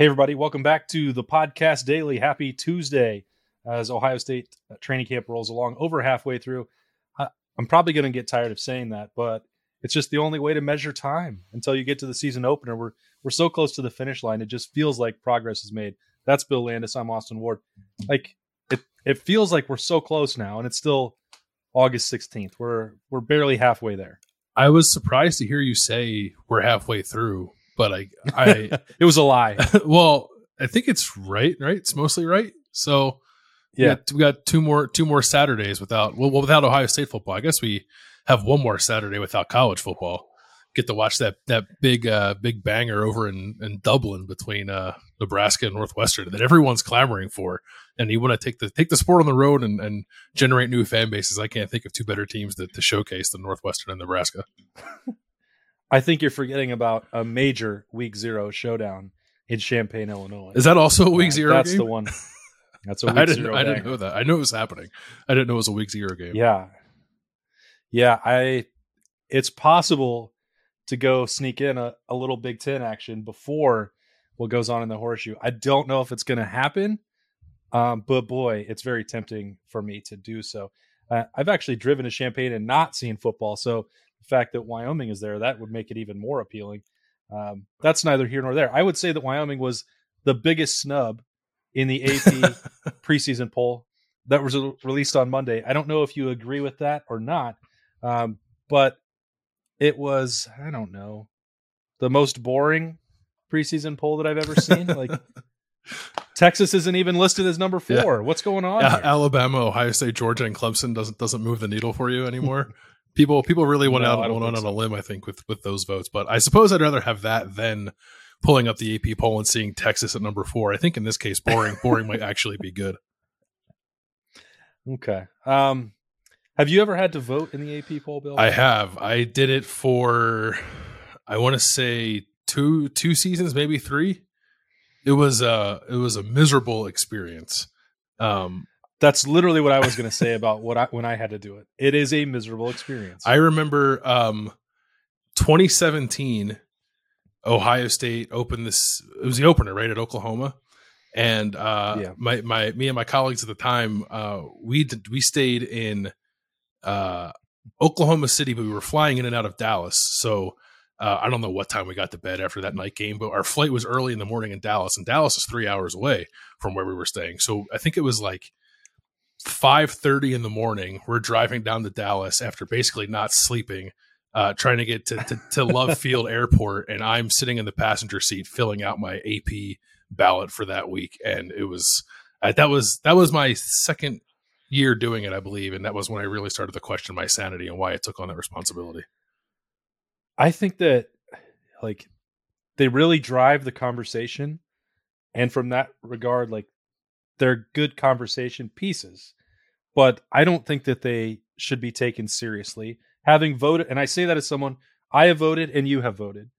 Hey, everybody, welcome back to the podcast daily. Happy Tuesday as Ohio State uh, training camp rolls along over halfway through. I'm probably going to get tired of saying that, but it's just the only way to measure time until you get to the season opener. We're we're so close to the finish line. It just feels like progress is made. That's Bill Landis. I'm Austin Ward. Like it, it feels like we're so close now, and it's still August 16th. We're we're barely halfway there. I was surprised to hear you say we're halfway through but I, I it was a lie. well, I think it's right, right? It's mostly right. So yeah, we got, two more two more Saturdays without well without Ohio State football. I guess we have one more Saturday without college football. Get to watch that that big uh, big banger over in, in Dublin between uh, Nebraska and Northwestern that everyone's clamoring for. And you want to take the take the sport on the road and, and generate new fan bases. I can't think of two better teams to, to showcase than Northwestern and Nebraska. I think you're forgetting about a major week zero showdown in Champaign, Illinois. Is that also a week yeah, zero? That's game? the one. That's a week I didn't, zero. I didn't know that. I knew it was happening. I didn't know it was a week zero game. Yeah, yeah. I. It's possible to go sneak in a, a little Big Ten action before what goes on in the horseshoe. I don't know if it's going to happen, um, but boy, it's very tempting for me to do so. Uh, I've actually driven to Champaign and not seen football, so the fact that Wyoming is there, that would make it even more appealing. Um, that's neither here nor there. I would say that Wyoming was the biggest snub in the AP preseason poll that was released on Monday. I don't know if you agree with that or not, um, but it was, I don't know, the most boring preseason poll that I've ever seen. like, Texas isn't even listed as number four. Yeah. What's going on? Yeah, Alabama, Ohio State, Georgia, and Clemson doesn't doesn't move the needle for you anymore. People people really went no, out went on so. a limb, I think, with with those votes. But I suppose I'd rather have that than pulling up the AP poll and seeing Texas at number four. I think in this case, boring boring might actually be good. Okay. Um, have you ever had to vote in the AP poll, Bill? I have. I did it for I want to say two two seasons, maybe three. It was a it was a miserable experience. Um, that's literally what I was going to say about what I when I had to do it. It is a miserable experience. I remember um 2017 Ohio State opened this it was the opener right at Oklahoma and uh yeah. my my me and my colleagues at the time uh we did, we stayed in uh Oklahoma City but we were flying in and out of Dallas. So uh, I don't know what time we got to bed after that night game, but our flight was early in the morning in Dallas, and Dallas is three hours away from where we were staying. So I think it was like 5.30 in the morning we're driving down to dallas after basically not sleeping uh, trying to get to, to, to love field airport and i'm sitting in the passenger seat filling out my ap ballot for that week and it was uh, that was that was my second year doing it i believe and that was when i really started to question my sanity and why i took on that responsibility. I think that like they really drive the conversation and from that regard like they're good conversation pieces, but I don't think that they should be taken seriously. Having voted, and I say that as someone I have voted and you have voted,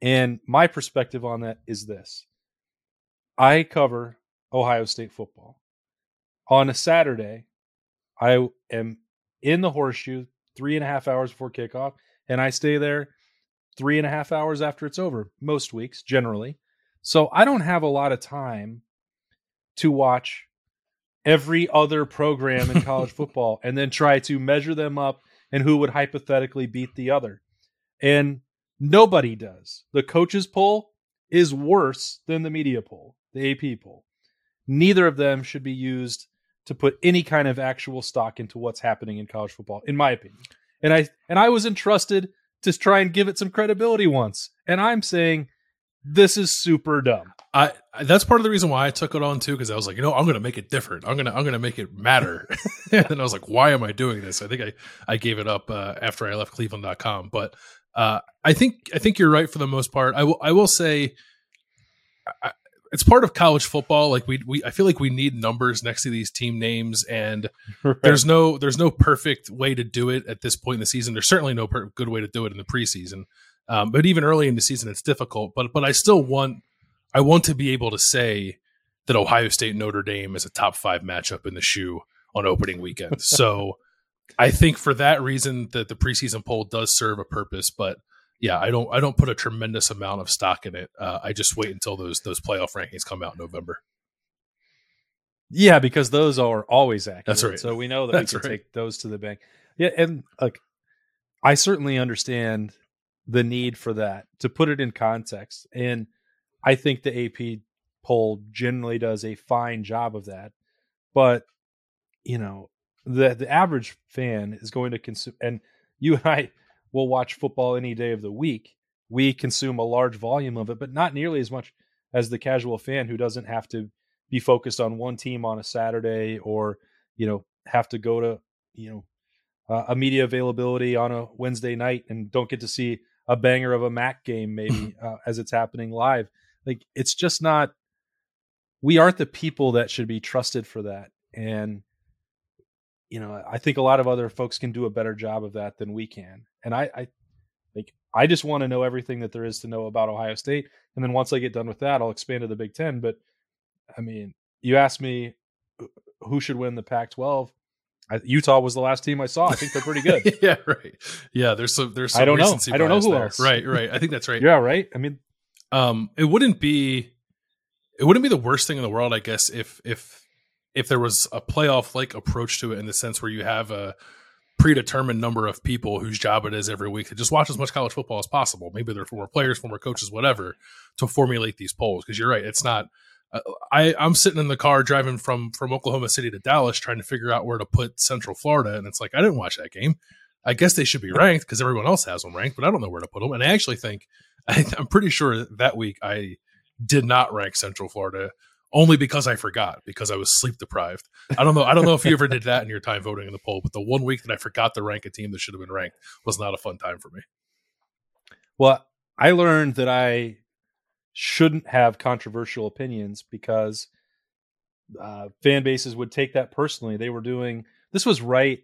and my perspective on that is this: I cover Ohio State football. On a Saturday, I am in the horseshoe three and a half hours before kickoff, and I stay there three and a half hours after it's over, most weeks, generally. So I don't have a lot of time to watch every other program in college football and then try to measure them up and who would hypothetically beat the other. And nobody does. The coaches poll is worse than the media poll, the AP poll. Neither of them should be used to put any kind of actual stock into what's happening in college football in my opinion. And I and I was entrusted to try and give it some credibility once. And I'm saying this is super dumb. I that's part of the reason why I took it on too because I was like, you know, I'm going to make it different. I'm gonna I'm gonna make it matter. and then I was like, why am I doing this? I think I I gave it up uh, after I left Cleveland.com. But uh, I think I think you're right for the most part. I will I will say. I, it's part of college football. Like we, we, I feel like we need numbers next to these team names, and right. there's no, there's no perfect way to do it at this point in the season. There's certainly no per- good way to do it in the preseason. Um, but even early in the season, it's difficult. But but I still want I want to be able to say that Ohio State Notre Dame is a top five matchup in the shoe on opening weekend. so I think for that reason that the preseason poll does serve a purpose. But yeah, I don't I don't put a tremendous amount of stock in it. Uh, I just wait until those those playoff rankings come out in November. Yeah, because those are always accurate. That's right. So we know that That's we can right. take those to the bank. Yeah, and like I certainly understand the need for that to put it in context, and I think the AP poll generally does a fine job of that. But you know, the the average fan is going to consume, and you and I will watch football any day of the week. We consume a large volume of it, but not nearly as much as the casual fan who doesn't have to be focused on one team on a Saturday or you know have to go to you know uh, a media availability on a Wednesday night and don't get to see a banger of a MAC game maybe uh, as it's happening live. Like it's just not. We aren't the people that should be trusted for that, and you know I think a lot of other folks can do a better job of that than we can. And I, I like I just want to know everything that there is to know about Ohio State, and then once I get done with that, I'll expand to the Big Ten. But I mean, you asked me who should win the Pac-12. I, Utah was the last team I saw. I think they're pretty good. yeah, right. Yeah, there's some there's some I don't know. I don't know who there. else. Right, right. I think that's right. yeah, right. I mean, um, it wouldn't be it wouldn't be the worst thing in the world, I guess, if if if there was a playoff like approach to it in the sense where you have a predetermined number of people whose job it is every week to just watch as much college football as possible. Maybe they're former players, former coaches, whatever, to formulate these polls. Because you're right, it's not Uh, I I'm sitting in the car driving from from Oklahoma City to Dallas trying to figure out where to put Central Florida, and it's like I didn't watch that game. I guess they should be ranked because everyone else has them ranked, but I don't know where to put them. And I actually think I, I'm pretty sure that week I did not rank Central Florida only because I forgot because I was sleep deprived. I don't know. I don't know if you ever did that in your time voting in the poll, but the one week that I forgot to rank a team that should have been ranked was not a fun time for me. Well, I learned that I shouldn't have controversial opinions because uh, fan bases would take that personally. They were doing this was right.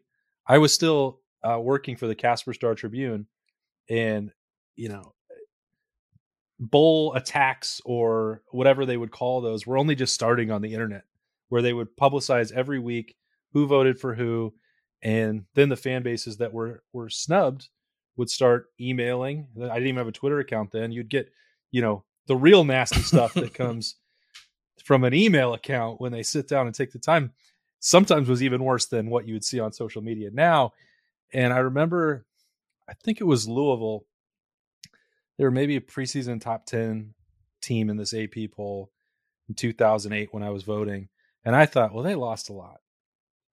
I was still uh, working for the Casper Star Tribune, and you know, bowl attacks or whatever they would call those were only just starting on the internet, where they would publicize every week who voted for who, and then the fan bases that were were snubbed would start emailing. I didn't even have a Twitter account then. You'd get, you know, the real nasty stuff that comes from an email account when they sit down and take the time sometimes was even worse than what you would see on social media now. And I remember, I think it was Louisville. They were maybe a preseason top 10 team in this AP poll in 2008 when I was voting. And I thought, well, they lost a lot.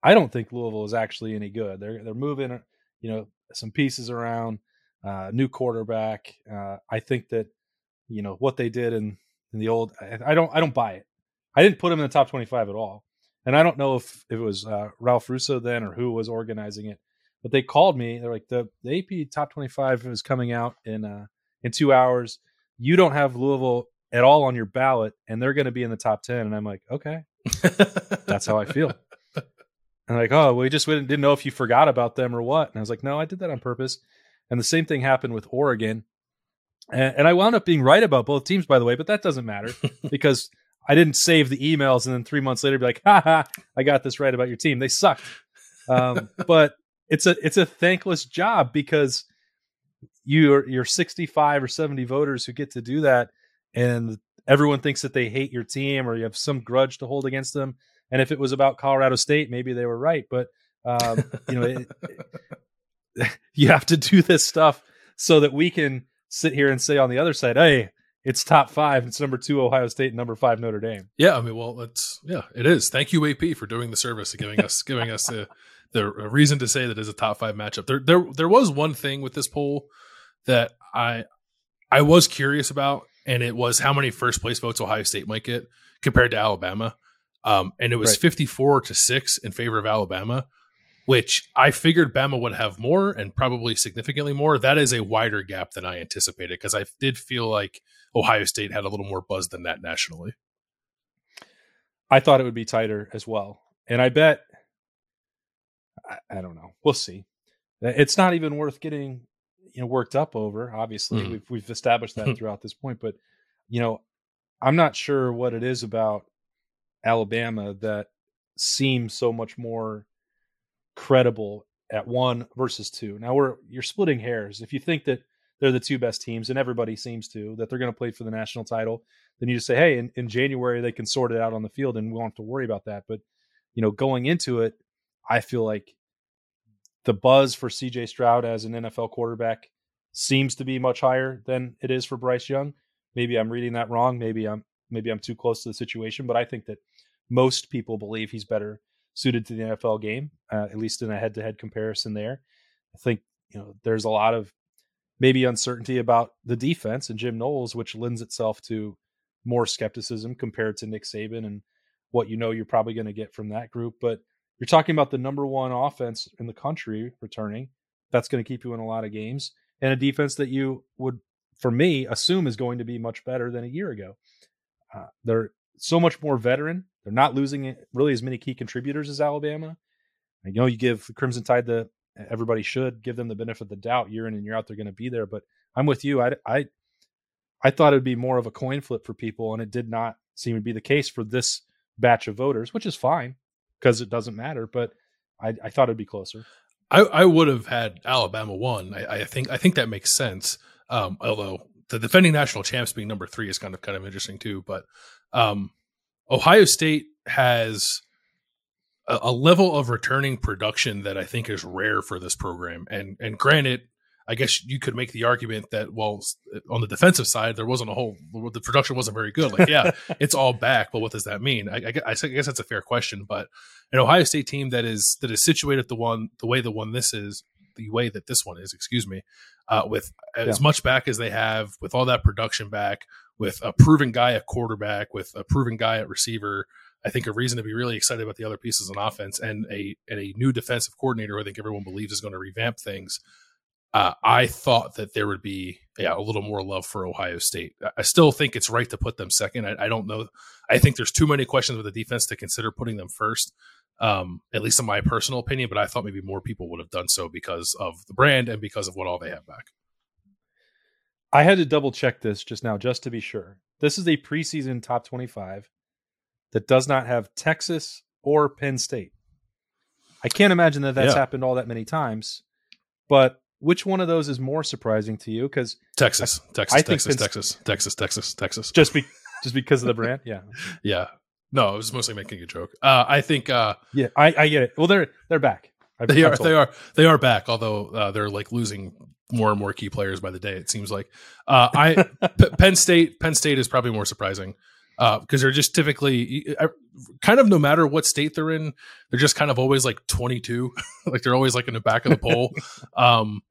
I don't think Louisville is actually any good. They're they're moving, you know, some pieces around. Uh, new quarterback. Uh, I think that you know what they did in in the old. I, I don't I don't buy it. I didn't put him in the top twenty five at all, and I don't know if, if it was uh, Ralph Russo then or who was organizing it. But they called me. They're like the, the AP top twenty five is coming out in uh, in two hours. You don't have Louisville at all on your ballot, and they're going to be in the top ten. And I'm like, okay, that's how I feel. And like, oh, we just didn't know if you forgot about them or what. And I was like, no, I did that on purpose. And the same thing happened with Oregon. And, and I wound up being right about both teams, by the way, but that doesn't matter because I didn't save the emails and then three months later be like, ha ha, I got this right about your team. They sucked. Um, but it's a it's a thankless job because you're you're 65 or 70 voters who get to do that and everyone thinks that they hate your team or you have some grudge to hold against them and if it was about colorado state maybe they were right but um, you know it, it, you have to do this stuff so that we can sit here and say on the other side, hey, it's top five. It's number two Ohio State, number five Notre Dame. Yeah, I mean, well, that's yeah, it is. Thank you, AP, for doing the service of giving us giving us the the reason to say that is a top five matchup. There there there was one thing with this poll that I I was curious about, and it was how many first place votes Ohio State might get compared to Alabama. Um, and it was right. 54 to 6 in favor of Alabama which I figured Bama would have more and probably significantly more. That is a wider gap than I anticipated because I did feel like Ohio State had a little more buzz than that nationally. I thought it would be tighter as well. And I bet, I, I don't know, we'll see. It's not even worth getting you know worked up over. Obviously, mm-hmm. we've we've established that throughout this point, but you know, I'm not sure what it is about Alabama that seems so much more credible at one versus two. Now we're you're splitting hairs. If you think that they're the two best teams, and everybody seems to that they're going to play for the national title, then you just say, hey, in, in January they can sort it out on the field, and we won't have to worry about that. But you know, going into it, I feel like the buzz for CJ Stroud as an NFL quarterback seems to be much higher than it is for Bryce Young. Maybe I'm reading that wrong. Maybe I'm maybe I'm too close to the situation, but I think that most people believe he's better suited to the NFL game, uh, at least in a head-to-head comparison. There, I think you know there's a lot of maybe uncertainty about the defense and Jim Knowles, which lends itself to more skepticism compared to Nick Saban and what you know you're probably going to get from that group. But you're talking about the number one offense in the country returning. That's going to keep you in a lot of games and a defense that you would, for me, assume is going to be much better than a year ago. Uh, they're so much more veteran. They're not losing really as many key contributors as Alabama. I know you give the Crimson Tide the everybody should give them the benefit of the doubt year in and year out. They're going to be there, but I'm with you. I, I I thought it would be more of a coin flip for people, and it did not seem to be the case for this batch of voters, which is fine because it doesn't matter. But I, I thought it'd be closer. I, I would have had Alabama one. I, I, think I think that makes sense. Um, although the defending national champs being number three is kind of kind of interesting too. But um, Ohio State has a, a, level of returning production that I think is rare for this program. And and granted, I guess you could make the argument that well, on the defensive side, there wasn't a whole the production wasn't very good. Like, yeah, it's all back, but what does that mean? I, I, I, guess that's a fair question. But an Ohio State team that is that is situated the one the way the one this is the way that this one is, excuse me, uh, with as much back as they have, with all that production back, with a proven guy at quarterback, with a proven guy at receiver. I think a reason to be really excited about the other pieces on offense and a and a new defensive coordinator I think everyone believes is going to revamp things uh, I thought that there would be yeah a little more love for Ohio State. I still think it's right to put them second. I, I don't know. I think there's too many questions with the defense to consider putting them first. Um, at least in my personal opinion, but I thought maybe more people would have done so because of the brand and because of what all they have back. I had to double check this just now just to be sure. This is a preseason top 25 that does not have Texas or Penn State. I can't imagine that that's yeah. happened all that many times, but which one of those is more surprising to you? Because Texas, I, Texas, I Texas, Texas, Texas, Texas, Texas. Just be just because of the brand, yeah, yeah. No, I was mostly making a joke. Uh, I think. Uh, yeah, I, I get it. Well, they're they're back. I've, they are. They are. They are back. Although uh, they're like losing more and more key players by the day. It seems like. Uh, I P- Penn State. Penn State is probably more surprising because uh, they're just typically kind of no matter what state they're in, they're just kind of always like 22. like they're always like in the back of the poll. um,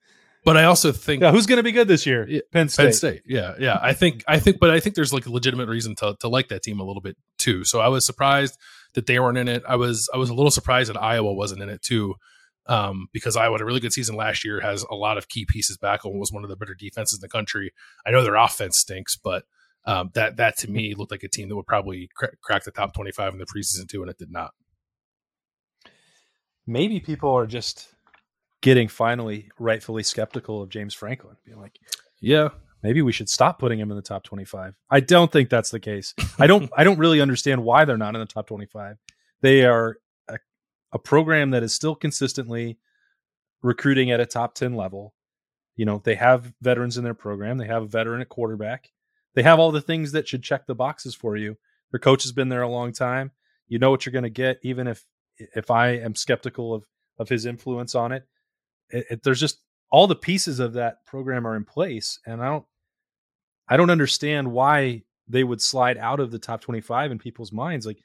but I also think yeah, who's going to be good this year? Penn State. Penn State. Yeah, yeah. I think I think, but I think there's like a legitimate reason to to like that team a little bit too. So I was surprised that they weren't in it. I was I was a little surprised that Iowa wasn't in it too. Um, because Iowa had a really good season last year, has a lot of key pieces back, and was one of the better defenses in the country. I know their offense stinks, but um, that that to me looked like a team that would probably cr- crack the top 25 in the preseason too, and it did not. Maybe people are just getting finally rightfully skeptical of James Franklin, being like, "Yeah, maybe we should stop putting him in the top 25." I don't think that's the case. I don't I don't really understand why they're not in the top 25. They are a, program that is still consistently recruiting at a top 10 level. You know, they have veterans in their program. They have a veteran at quarterback. They have all the things that should check the boxes for you. Their coach has been there a long time. You know what you're going to get, even if if I am skeptical of of his influence on it. It, it. There's just all the pieces of that program are in place, and I don't I don't understand why they would slide out of the top 25 in people's minds. Like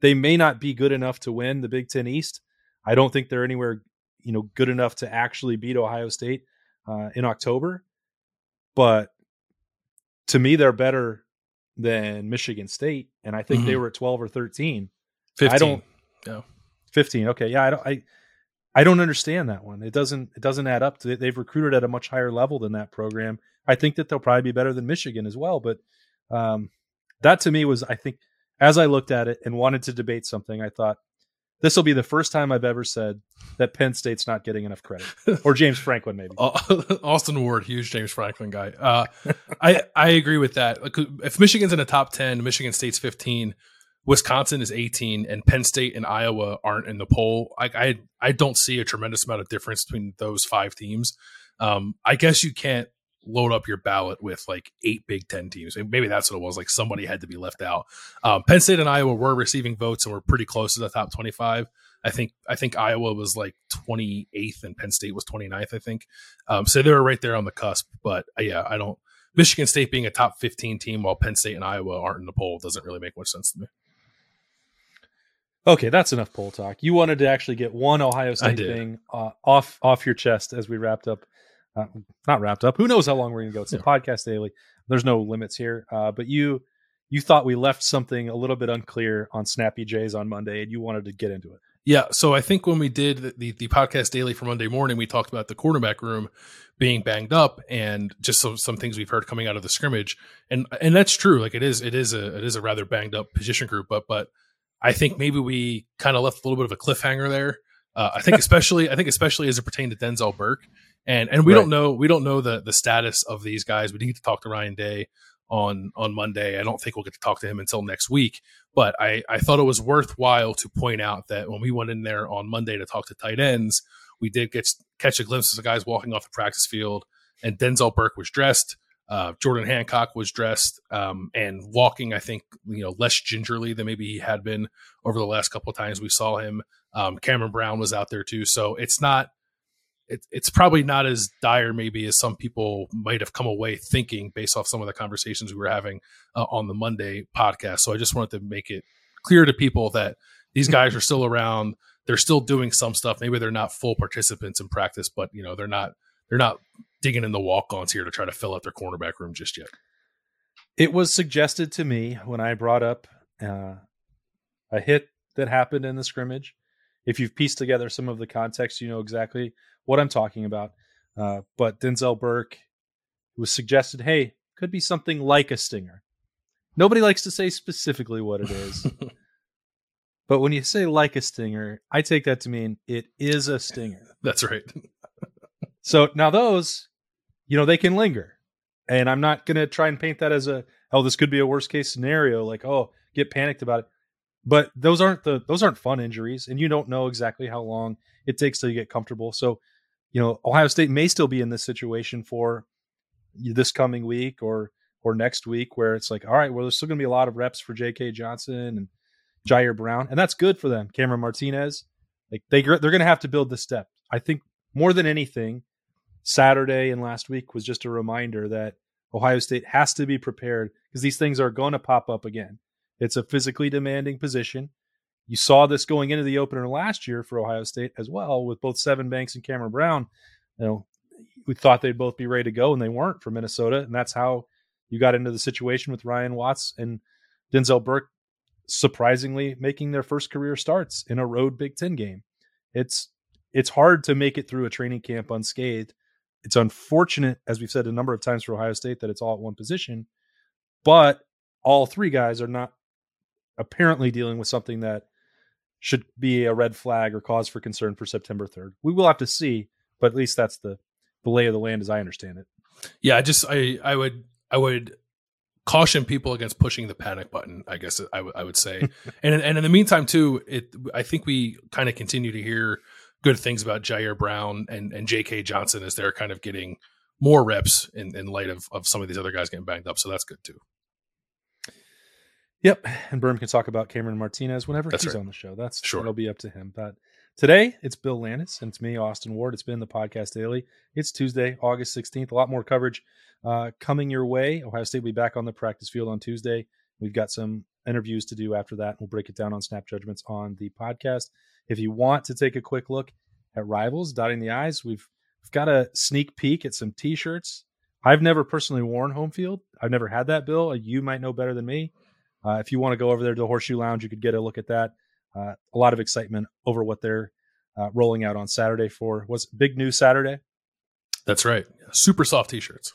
they may not be good enough to win the Big Ten East. I don't think they're anywhere you know good enough to actually beat Ohio State uh, in October, but to me, they're better than Michigan State, and I think mm-hmm. they were at twelve or thirteen. 15. I don't. No. Fifteen. Okay. Yeah. I don't. I. I don't understand that one. It doesn't. It doesn't add up. To, they've recruited at a much higher level than that program. I think that they'll probably be better than Michigan as well. But um, that to me was, I think, as I looked at it and wanted to debate something, I thought this will be the first time I've ever said that Penn State's not getting enough credit, or James Franklin maybe. Austin Ward, huge James Franklin guy. Uh, I I agree with that. If Michigan's in the top ten, Michigan State's fifteen, Wisconsin is eighteen, and Penn State and Iowa aren't in the poll. I I, I don't see a tremendous amount of difference between those five teams. Um, I guess you can't load up your ballot with like eight Big Ten teams. Maybe that's what it was. Like somebody had to be left out. Um, Penn State and Iowa were receiving votes and were pretty close to the top 25. I think I think Iowa was like 28th and Penn State was 29th. I think um, so. They were right there on the cusp. But uh, yeah, I don't. Michigan State being a top 15 team while Penn State and Iowa aren't in the poll doesn't really make much sense to me. Okay, that's enough poll talk. You wanted to actually get one Ohio State thing uh, off off your chest as we wrapped up. Uh, not wrapped up. Who knows how long we're going to go? It's yeah. a podcast daily. There's no limits here. Uh, but you you thought we left something a little bit unclear on Snappy Jays on Monday, and you wanted to get into it. Yeah, so I think when we did the, the, the podcast daily for Monday morning, we talked about the quarterback room being banged up and just some, some things we've heard coming out of the scrimmage, and and that's true. Like it is it is a it is a rather banged up position group, but but I think maybe we kind of left a little bit of a cliffhanger there. Uh, I think especially I think especially as it pertained to Denzel Burke, and and we right. don't know we don't know the the status of these guys. We didn't get to talk to Ryan Day on on Monday. I don't think we'll get to talk to him until next week. But I I thought it was worthwhile to point out that when we went in there on Monday to talk to tight ends, we did get catch a glimpse of the guys walking off the practice field, and Denzel Burke was dressed. Uh, Jordan Hancock was dressed um, and walking, I think, you know, less gingerly than maybe he had been over the last couple of times we saw him. Um, Cameron Brown was out there too, so it's not, it, it's probably not as dire maybe as some people might have come away thinking based off some of the conversations we were having uh, on the Monday podcast. So I just wanted to make it clear to people that these guys are still around. They're still doing some stuff. Maybe they're not full participants in practice, but you know they're not they're not digging in the walk-ons here to try to fill out their cornerback room just yet. It was suggested to me when I brought up uh, a hit that happened in the scrimmage. If you've pieced together some of the context, you know exactly what I'm talking about. Uh, but Denzel Burke was suggested, hey, could be something like a stinger. Nobody likes to say specifically what it is. but when you say like a stinger, I take that to mean it is a stinger. That's right. So now those, you know, they can linger. And I'm not going to try and paint that as a, oh, this could be a worst case scenario, like, oh, get panicked about it. But those aren't the those aren't fun injuries, and you don't know exactly how long it takes till you get comfortable. So, you know, Ohio State may still be in this situation for this coming week or or next week, where it's like, all right, well, there's still going to be a lot of reps for J.K. Johnson and Jyaire Brown, and that's good for them. Cameron Martinez, like they they're going to have to build the step. I think more than anything, Saturday and last week was just a reminder that Ohio State has to be prepared because these things are going to pop up again. It's a physically demanding position. You saw this going into the opener last year for Ohio State as well, with both Sevyn Banks and Cameron Brown. You know, we thought they'd both be ready to go, and they weren't for Minnesota, and that's how you got into the situation with Ryan Watts and Denzel Burke surprisingly making their first career starts in a road Big Ten game. It's it's hard to make it through a training camp unscathed it's unfortunate, as we've said a number of times for Ohio State, that it's all at one position, but all three guys are not apparently dealing with something that should be a red flag or cause for concern for September 3rd. We will have to see, but at least that's the, the lay of the land as I understand it. Yeah, I just I I would I would caution people against pushing the panic button. I guess I, w- I would say, and and in the meantime too, it I think we kind of continue to hear good things about Jyaire Brown and, and J.K. Johnson as they're kind of getting more reps in, in light of, of some of these other guys getting banged up. So that's good too. Yep. And Berm can talk about Cameron Martinez whenever that's he's right. on the show. That's sure. It'll be up to him. But today it's Bill Landis and it's me, Austin Ward. It's been the podcast daily. It's Tuesday, August 16th. A lot more coverage uh, coming your way. Ohio State will be back on the practice field on Tuesday. We've got some interviews to do after that. We'll break it down on Snap Judgments on the podcast. If you want to take a quick look at Rivals, dotting the I's, we've, we've got a sneak peek at some t shirts. I've never personally worn home field. I've never had that, Bill. You might know better than me. Uh, if you want to go over there to the Horseshoe Lounge, you could get a look at that. Uh, a lot of excitement over what they're uh, rolling out on Saturday for what's big news Saturday. That's right. Super soft t-shirts.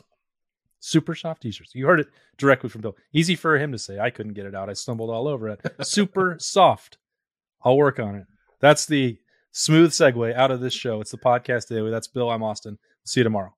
Super soft t-shirts. You heard it directly from Bill. Easy for him to say. I couldn't get it out. I stumbled all over it. Super soft. I'll work on it. That's the smooth segue out of this show. It's the podcast daily. That's Bill. I'm Austin. See you tomorrow.